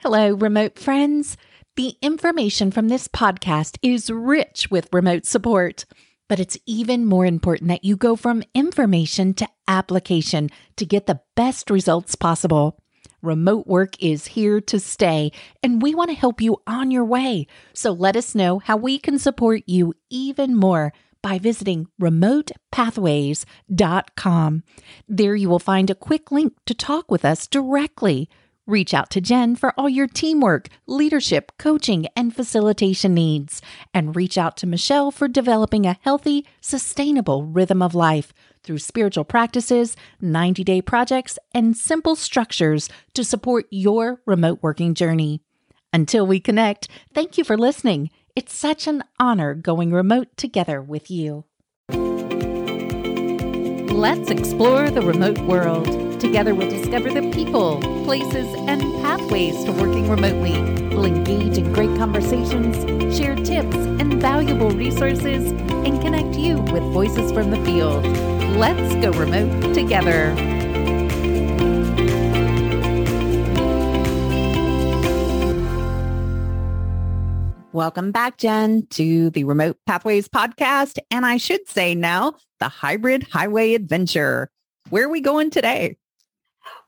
Hello, remote friends. The information from this podcast is rich with remote support, but it's even more important that you go from information to application to get the best results possible. Remote work is here to stay, and we want to help you on your way. So let us know how we can support you even more by visiting remotepathways.com. There you will find a quick link to talk with us directly. Reach out to Jen for all your teamwork, leadership, coaching, and facilitation needs. And reach out to Michelle for developing a healthy, sustainable rhythm of life through spiritual practices, 90 day projects, and simple structures to support your remote working journey. Until we connect, thank you for listening. It's such an honor going remote together with you. Let's explore the remote world. Together, we'll discover the people, places, and pathways to working remotely. We'll engage in great conversations, share tips and valuable resources, and connect you with voices from the field. Let's go remote together. Welcome back, Jen, to the Remote Pathways podcast. And I should say now, the Hybrid Highway Adventure. Where are we going today?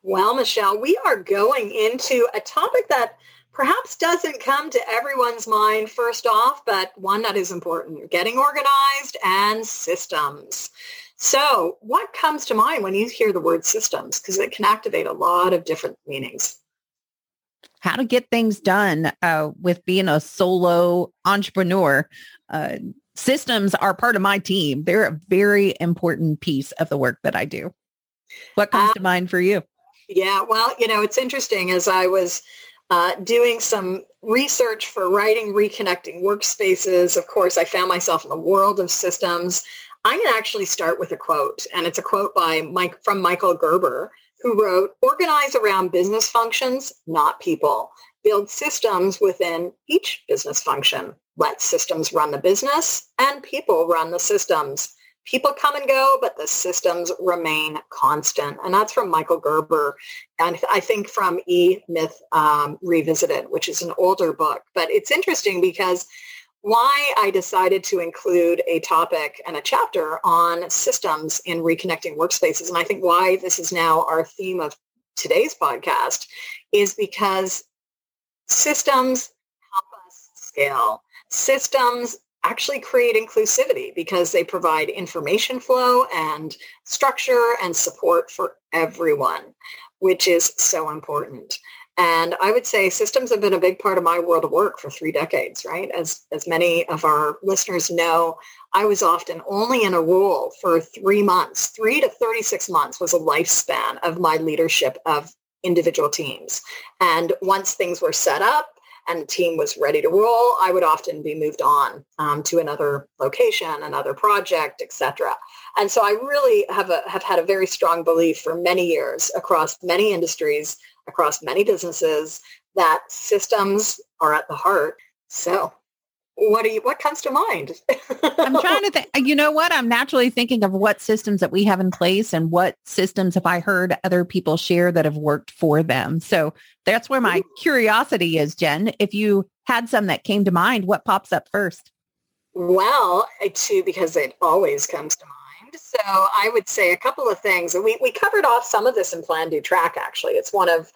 Well, Michelle, we are going into a topic that perhaps doesn't come to everyone's mind first off, but one that is important, getting organized and systems. So what comes to mind when you hear the word systems? Because it can activate a lot of different meanings how to get things done uh, with being a solo entrepreneur. Uh, systems are part of my team. They're a very important piece of the work that I do. What comes uh, to mind for you? Yeah, well, you know, it's interesting as I was uh, doing some research for writing Reconnecting Workspaces. Of course, I found myself in the world of systems. Going to actually start with a quote, and it's a quote by Mike from Michael Gerber, who wrote, organize around business functions, not people. Build systems within each business function. Let systems run the business and people run the systems. People come and go, but the systems remain constant. And that's from Michael Gerber. And I think from E Myth um, Revisited, which is an older book. But it's interesting because why I decided to include a topic and a chapter on systems in reconnecting workspaces. And I think why this is now our theme of today's podcast is because systems help us scale. Systems actually create inclusivity because they provide information flow and structure and support for everyone, which is so important. And I would say systems have been a big part of my world of work for three decades, right? As, as many of our listeners know, I was often only in a role for three months. Three to 36 months was a lifespan of my leadership of individual teams. And once things were set up and the team was ready to roll, I would often be moved on um, to another location, another project, etc. And so I really have, a, have had a very strong belief for many years across many industries across many businesses that systems are at the heart. So what do you what comes to mind? I'm trying to think uh, you know what? I'm naturally thinking of what systems that we have in place and what systems have i heard other people share that have worked for them. So that's where my curiosity is jen. If you had some that came to mind what pops up first? Well too because it always comes to mind. So i would say a couple of things we, we covered off some of this in plan do track actually. It's one of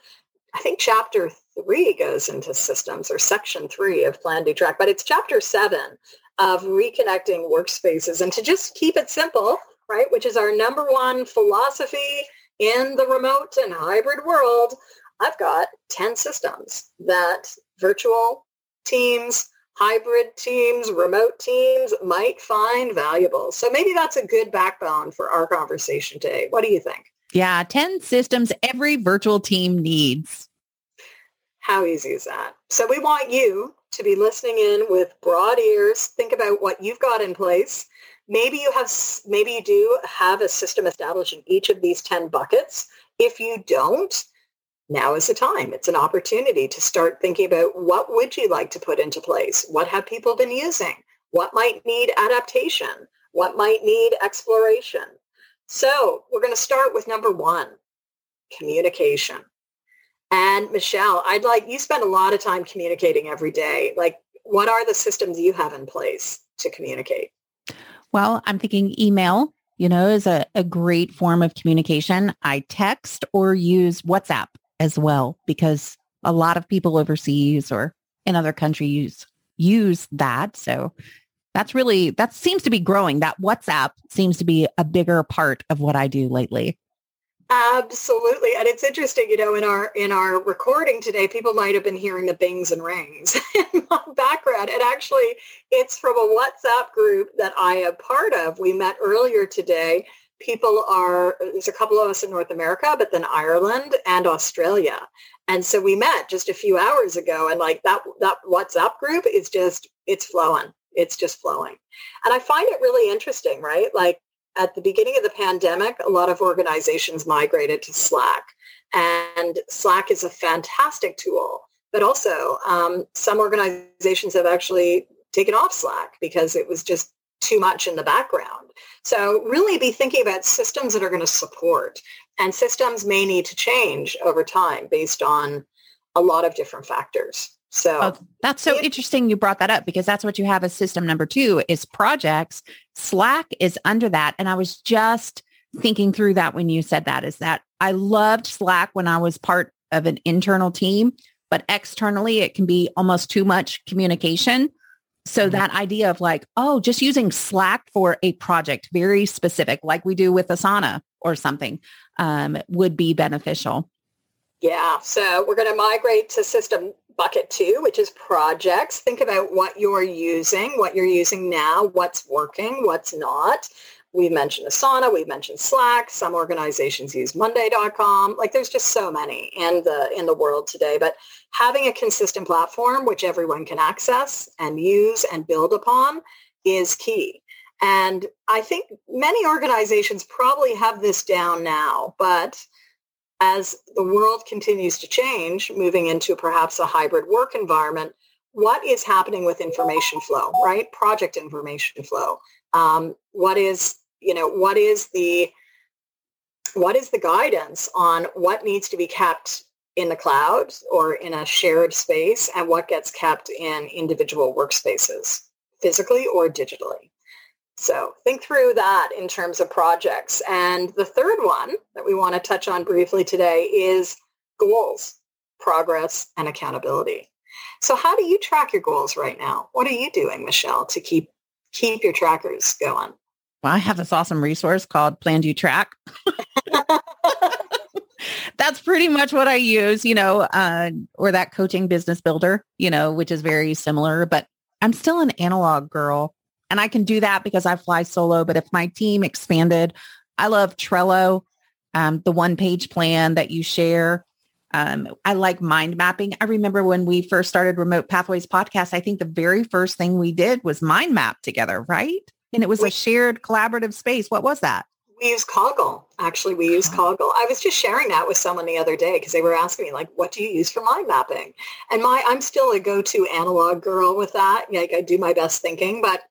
I think chapter three goes into systems or section three of Plan, Do, Track, but it's chapter seven of reconnecting workspaces. And to just keep it simple, right, which is our number one philosophy in the remote and hybrid world, I've got 10 systems that virtual teams, hybrid teams, remote teams might find valuable. So maybe that's a good backbone for our conversation today. What do you think? Yeah, 10 systems every virtual team needs. How easy is that? So we want you to be listening in with broad ears. Think about what you've got in place. Maybe you have, maybe you do have a system established in each of these 10 buckets. If you don't, now is the time. It's an opportunity to start thinking about what would you like to put into place? What have people been using? What might need adaptation? What might need exploration? So we're going to start with number one, communication. And Michelle, I'd like you spend a lot of time communicating every day. Like, what are the systems you have in place to communicate? Well, I'm thinking email, you know, is a, a great form of communication. I text or use WhatsApp as well because a lot of people overseas or in other countries use that. So that's really, that seems to be growing. That WhatsApp seems to be a bigger part of what I do lately. Absolutely. And it's interesting, you know, in our in our recording today, people might have been hearing the bings and rings in my background. And actually it's from a WhatsApp group that I am part of. We met earlier today. People are there's a couple of us in North America, but then Ireland and Australia. And so we met just a few hours ago and like that that WhatsApp group is just it's flowing. It's just flowing. And I find it really interesting, right? Like at the beginning of the pandemic, a lot of organizations migrated to Slack. And Slack is a fantastic tool. But also, um, some organizations have actually taken off Slack because it was just too much in the background. So really be thinking about systems that are going to support. And systems may need to change over time based on a lot of different factors. So oh, that's so interesting you brought that up because that's what you have as system number two is projects. Slack is under that. And I was just thinking through that when you said that is that I loved Slack when I was part of an internal team, but externally it can be almost too much communication. So mm-hmm. that idea of like, oh, just using Slack for a project, very specific, like we do with Asana or something, um, would be beneficial. Yeah. So we're going to migrate to system bucket two, which is projects. Think about what you're using, what you're using now, what's working, what's not. We mentioned Asana, we mentioned Slack. Some organizations use Monday.com. Like there's just so many in the in the world today. But having a consistent platform which everyone can access and use and build upon is key. And I think many organizations probably have this down now, but as the world continues to change, moving into perhaps a hybrid work environment, what is happening with information flow, right? Project information flow. Um, what is, you know, what is the, what is the guidance on what needs to be kept in the cloud or in a shared space and what gets kept in individual workspaces, physically or digitally? So think through that in terms of projects. And the third one that we want to touch on briefly today is goals, progress, and accountability. So how do you track your goals right now? What are you doing, Michelle, to keep keep your trackers going? Well, I have this awesome resource called Plan Do Track. That's pretty much what I use, you know, uh, or that coaching business builder, you know, which is very similar, but I'm still an analog girl. And I can do that because I fly solo. But if my team expanded, I love Trello, um, the one page plan that you share. Um, I like mind mapping. I remember when we first started Remote Pathways podcast, I think the very first thing we did was mind map together, right? And it was we, a shared collaborative space. What was that? We use Coggle. Actually, we use Coggle. I was just sharing that with someone the other day because they were asking me, like, what do you use for mind mapping? And my, I'm still a go-to analog girl with that. Like, I do my best thinking, but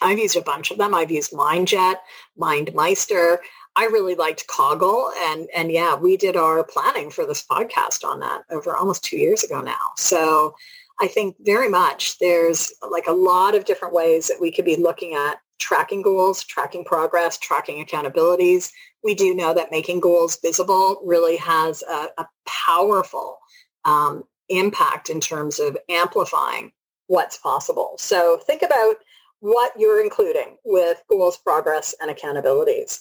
I've used a bunch of them. I've used MindJet, MindMeister. I really liked Coggle. And, and yeah, we did our planning for this podcast on that over almost two years ago now. So I think very much there's like a lot of different ways that we could be looking at tracking goals, tracking progress, tracking accountabilities. We do know that making goals visible really has a, a powerful um, impact in terms of amplifying what's possible. So think about what you're including with goals, progress, and accountabilities.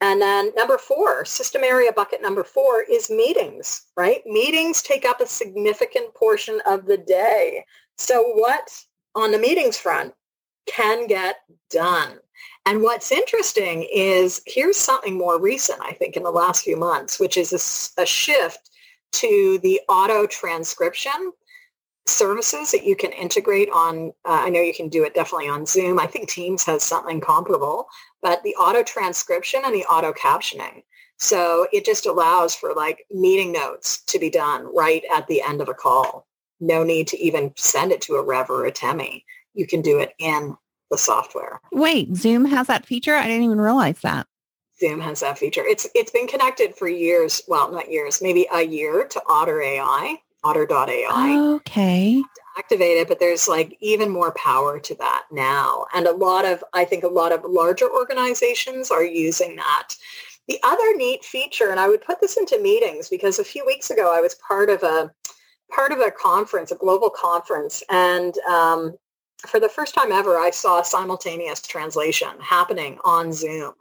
And then number four, system area bucket number four is meetings, right? Meetings take up a significant portion of the day. So what on the meetings front can get done? And what's interesting is here's something more recent, I think, in the last few months, which is a, a shift to the auto transcription services that you can integrate on, uh, I know you can do it definitely on Zoom. I think Teams has something comparable, but the auto transcription and the auto captioning. So it just allows for like meeting notes to be done right at the end of a call. No need to even send it to a Rev or a Temi. You can do it in the software. Wait, Zoom has that feature? I didn't even realize that. Zoom has that feature. It's it's been connected for years. Well, not years, maybe a year to Otter AI, Otter.ai. Okay. Activate it, but there's like even more power to that now. And a lot of, I think a lot of larger organizations are using that. The other neat feature, and I would put this into meetings because a few weeks ago I was part of a part of a conference, a global conference, and um, for the first time ever, I saw simultaneous translation happening on Zoom.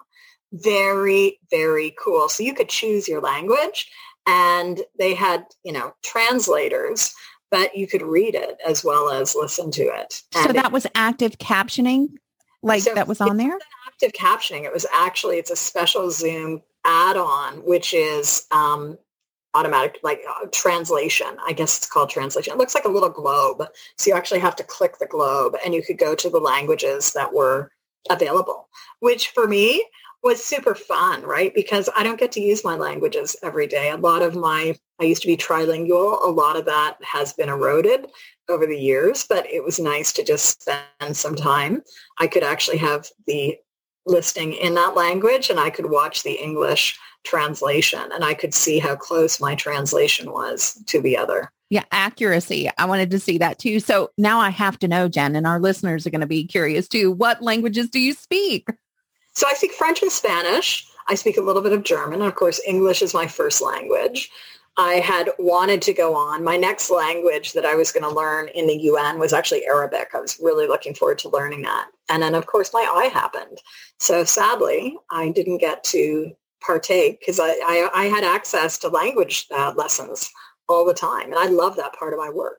Very, very cool. So you could choose your language and they had, you know, translators, but you could read it as well as listen to it. And so that it, was active captioning, like so that was on there? Active captioning. It was actually, it's a special Zoom add-on, which is um, automatic like uh, translation. I guess it's called translation. It looks like a little globe. So you actually have to click the globe and you could go to the languages that were available, which for me was super fun, right? Because I don't get to use my languages every day. A lot of my, I used to be trilingual. A lot of that has been eroded over the years, but it was nice to just spend some time. I could actually have the listing in that language and I could watch the English translation and I could see how close my translation was to the other. Yeah, accuracy. I wanted to see that too. So now I have to know, Jen, and our listeners are going to be curious too. What languages do you speak? So I speak French and Spanish. I speak a little bit of German. Of course, English is my first language. I had wanted to go on. My next language that I was going to learn in the UN was actually Arabic. I was really looking forward to learning that. And then, of course, my eye happened. So sadly, I didn't get to partake because I, I, I, had access to language uh, lessons all the time. And I love that part of my work.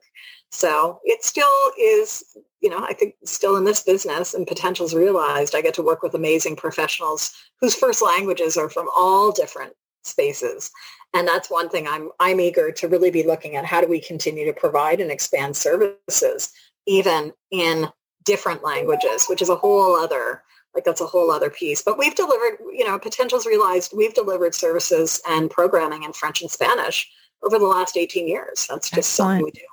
So it still is, you know, I think still in this business and potentials realized, I get to work with amazing professionals whose first languages are from all different spaces. And that's one thing I'm, I'm eager to really be looking at. How do we continue to provide and expand services even in different languages, which is a whole other like that's a whole other piece. But we've delivered, you know, Potentials realized we've delivered services and programming in French and Spanish over the last 18 years. That's just Excellent. something we do.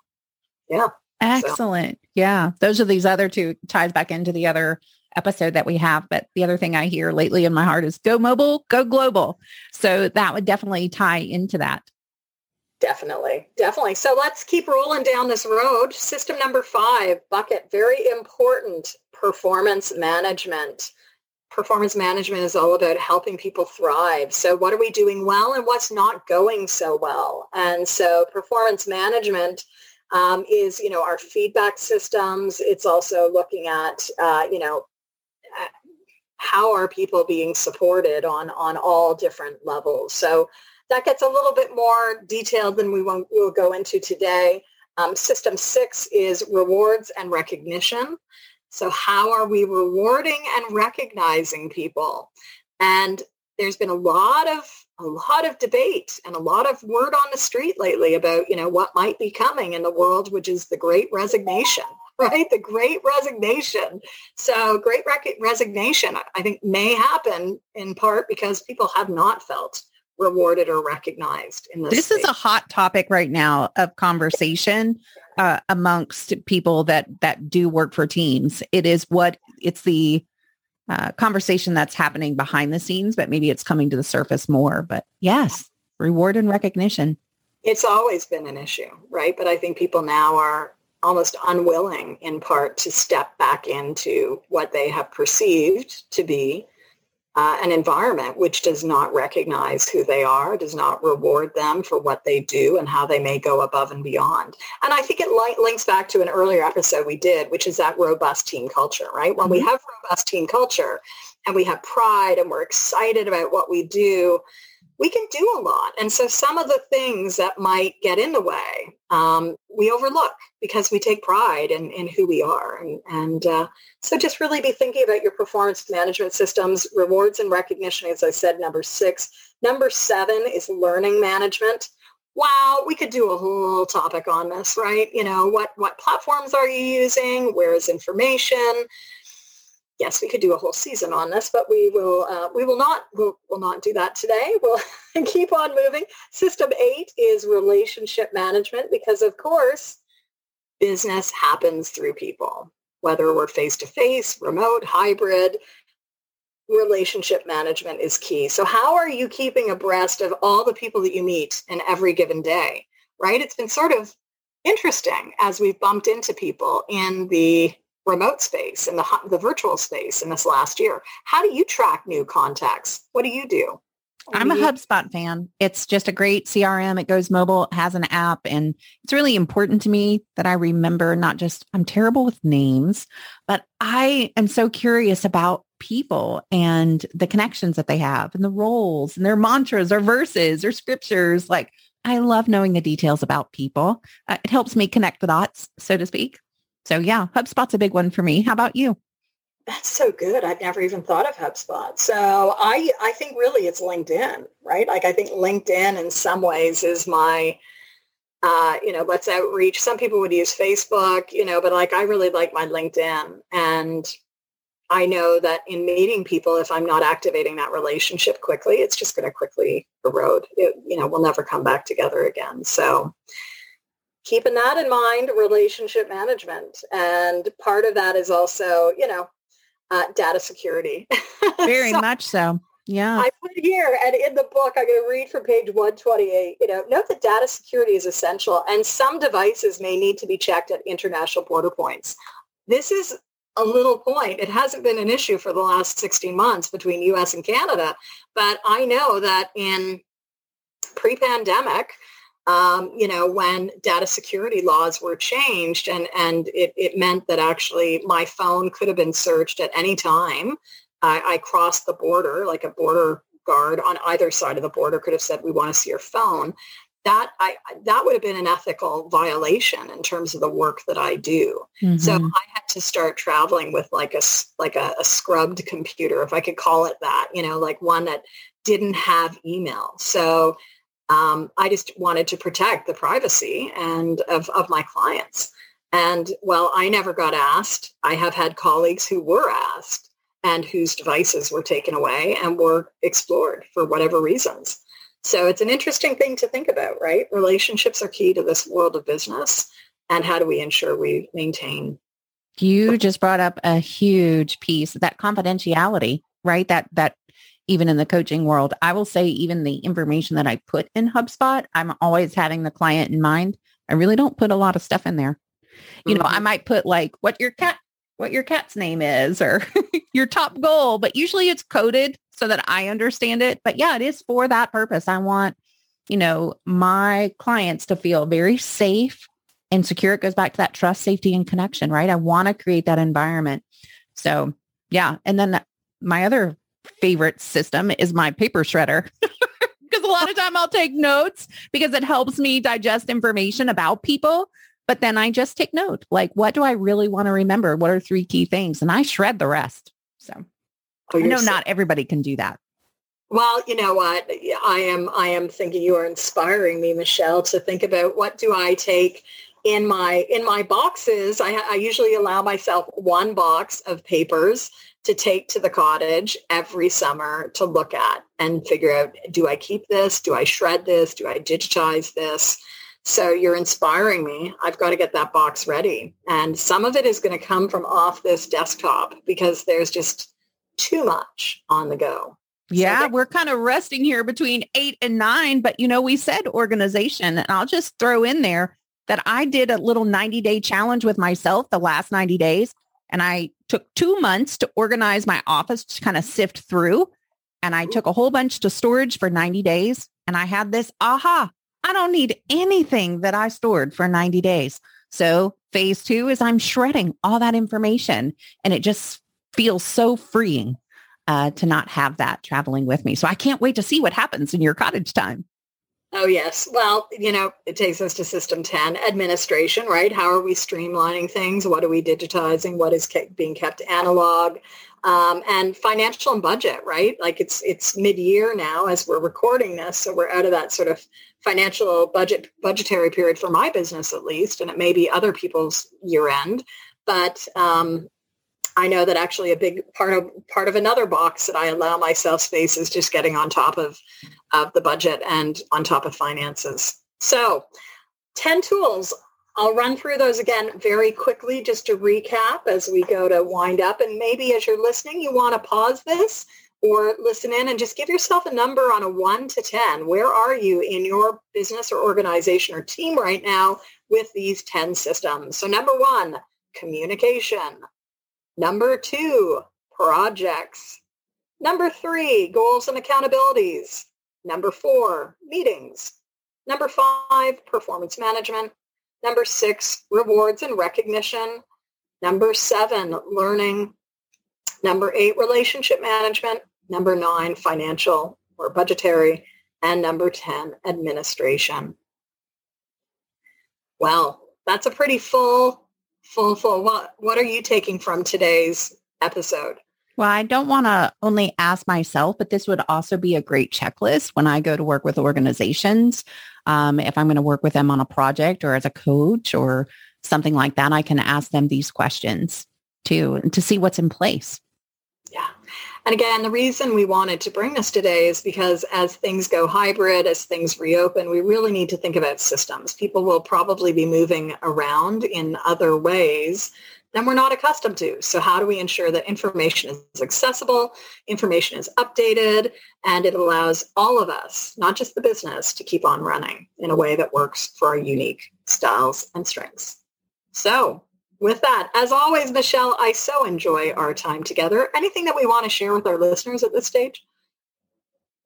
Yeah. Excellent. So. Yeah. Those are these other two ties back into the other episode that we have. But the other thing I hear lately in my heart is go mobile, go global. So that would definitely tie into that. Definitely, definitely. So let's keep rolling down this road. System number five, bucket, very important, performance management. Performance management is all about helping people thrive. So what are we doing well and what's not going so well? And so performance management um, is, you know, our feedback systems. It's also looking at, uh, you know, how are people being supported on, on all different levels. So that gets a little bit more detailed than we will go into today. Um, system six is rewards and recognition. So how are we rewarding and recognizing people? And there's been a lot of a lot of debate and a lot of word on the street lately about you know what might be coming in the world which is the great resignation right the great resignation so great rec- resignation i think may happen in part because people have not felt rewarded or recognized in this. This space. is a hot topic right now of conversation uh, amongst people that that do work for teams. It is what it's the uh, conversation that's happening behind the scenes, but maybe it's coming to the surface more. But yes, reward and recognition. It's always been an issue, right? But I think people now are almost unwilling in part to step back into what they have perceived to be uh, an environment which does not recognize who they are, does not reward them for what they do and how they may go above and beyond. And I think it li- links back to an earlier episode we did, which is that robust team culture, right? When mm-hmm. we have robust team culture and we have pride and we're excited about what we do, we can do a lot. And so some of the things that might get in the way, um, we overlook because we take pride in, in who we are. And, and uh, so just really be thinking about your performance management systems, rewards and recognition, as I said, number six. Number seven is learning management. Wow, we could do a whole topic on this, right? You know, what, what platforms are you using? Where is information? Yes, we could do a whole season on this, but we will uh, we will not we'll, will not do that today. We'll keep on moving. System eight is relationship management because, of course, business happens through people, whether we're face to face, remote, hybrid. relationship management is key. So how are you keeping abreast of all the people that you meet in every given day, right? It's been sort of interesting as we've bumped into people in the remote space, in the, the virtual space in this last year. How do you track new contacts? What do you do? I'm a HubSpot fan. It's just a great CRM. It goes mobile, it has an app, and it's really important to me that I remember not just I'm terrible with names, but I am so curious about people and the connections that they have and the roles and their mantras or verses or scriptures. Like I love knowing the details about people. Uh, it helps me connect the dots, so to speak. So yeah, HubSpot's a big one for me. How about you? That's so good. I've never even thought of HubSpot. So I, I think really it's LinkedIn, right? Like I think LinkedIn in some ways is my, uh, you know, let's outreach. Some people would use Facebook, you know, but like I really like my LinkedIn. And I know that in meeting people, if I'm not activating that relationship quickly, it's just going to quickly erode. It, you know, we'll never come back together again. So keeping that in mind, relationship management. And part of that is also, you know, uh, data security. Very so much so. Yeah. I put here and in the book, I'm going to read from page 128, you know, note that data security is essential and some devices may need to be checked at international border points. This is a little point. It hasn't been an issue for the last 16 months between US and Canada, but I know that in pre-pandemic, um, you know, when data security laws were changed and, and it, it meant that actually my phone could have been searched at any time. I, I crossed the border, like a border guard on either side of the border could have said, we want to see your phone. That I that would have been an ethical violation in terms of the work that I do. Mm-hmm. So I had to start traveling with like a like a, a scrubbed computer, if I could call it that. You know, like one that didn't have email. So um, I just wanted to protect the privacy and of, of my clients. And well, I never got asked. I have had colleagues who were asked and whose devices were taken away and were explored for whatever reasons. So it's an interesting thing to think about, right? Relationships are key to this world of business. And how do we ensure we maintain? You just brought up a huge piece, that confidentiality, right? That that even in the coaching world. I will say even the information that I put in HubSpot, I'm always having the client in mind. I really don't put a lot of stuff in there. You mm-hmm. know, I mm-hmm. might put like what your cat what your cat's name is or your top goal, but usually it's coded so that I understand it. But yeah, it is for that purpose. I want, you know, my clients to feel very safe and secure. It goes back to that trust, safety, and connection, right? I want to create that environment. So yeah. And then my other favorite system is my paper shredder. because a lot of time I'll take notes because it helps me digest information about people. But then I just take note, like, what do I really want to remember? What are three key things? And I shred the rest. So oh, I know so- not everybody can do that. Well, you know what? I am I am thinking you are inspiring me, Michelle, to think about what do I take in my in my boxes. I, I usually allow myself one box of papers to take to the cottage every summer to look at and figure out, do I keep this? Do I shred this? Do I digitize this? So you're inspiring me. I've got to get that box ready. And some of it is going to come from off this desktop because there's just too much on the go. Yeah, so we're kind of resting here between eight and nine, but you know, we said organization and I'll just throw in there that I did a little 90 day challenge with myself the last 90 days. And I took two months to organize my office to kind of sift through. And I took a whole bunch to storage for 90 days. And I had this aha, I don't need anything that I stored for 90 days. So phase two is I'm shredding all that information and it just feels so freeing uh, to not have that traveling with me. So I can't wait to see what happens in your cottage time. Oh, yes. Well, you know, it takes us to system 10, administration, right? How are we streamlining things? What are we digitizing? What is being kept analog? Um, and financial and budget, right? Like it's it's mid-year now as we're recording this, so we're out of that sort of financial budget budgetary period for my business at least, and it may be other people's year end. But um, I know that actually a big part of part of another box that I allow myself space is just getting on top of, of the budget and on top of finances. So 10 tools I'll run through those again very quickly just to recap as we go to wind up. And maybe as you're listening, you want to pause this or listen in and just give yourself a number on a 1 to 10. Where are you in your business or organization or team right now with these 10 systems? So number one, communication. Number two, projects. Number three, goals and accountabilities. Number four, meetings. Number five, performance management. Number six, rewards and recognition. Number seven, learning. Number eight, relationship management. Number nine, financial or budgetary. And number 10, administration. Well, that's a pretty full, full, full. What, what are you taking from today's episode? Well, I don't want to only ask myself, but this would also be a great checklist when I go to work with organizations. Um, if I'm going to work with them on a project or as a coach or something like that, I can ask them these questions too to see what's in place. And again, the reason we wanted to bring this today is because as things go hybrid, as things reopen, we really need to think about systems. People will probably be moving around in other ways than we're not accustomed to. So how do we ensure that information is accessible, information is updated, and it allows all of us, not just the business, to keep on running in a way that works for our unique styles and strengths. So with that, as always, Michelle, I so enjoy our time together. Anything that we want to share with our listeners at this stage?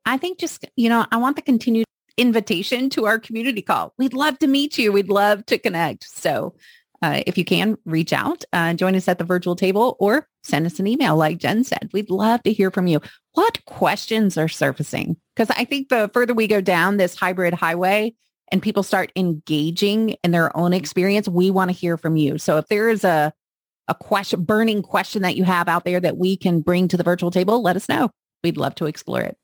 I think just, you know, I want the continued invitation to our community call. We'd love to meet you. We'd love to connect. So uh, if you can, reach out, uh, join us at the virtual table or send us an email like Jen said. We'd love to hear from you. What questions are surfacing? Because I think the further we go down this hybrid highway, and people start engaging in their own mm-hmm. experience, we want to hear from you. So if there is a, a question, burning question that you have out there that we can bring to the virtual table, let us know. We'd love to explore it.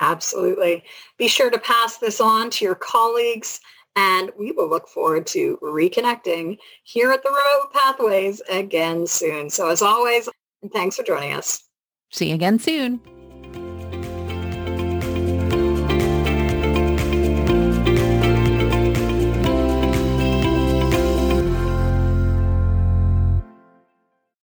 Absolutely. Be sure to pass this on to your colleagues and we will look forward to reconnecting here at the Remote Pathways again soon. So as always, thanks for joining us. See you again soon.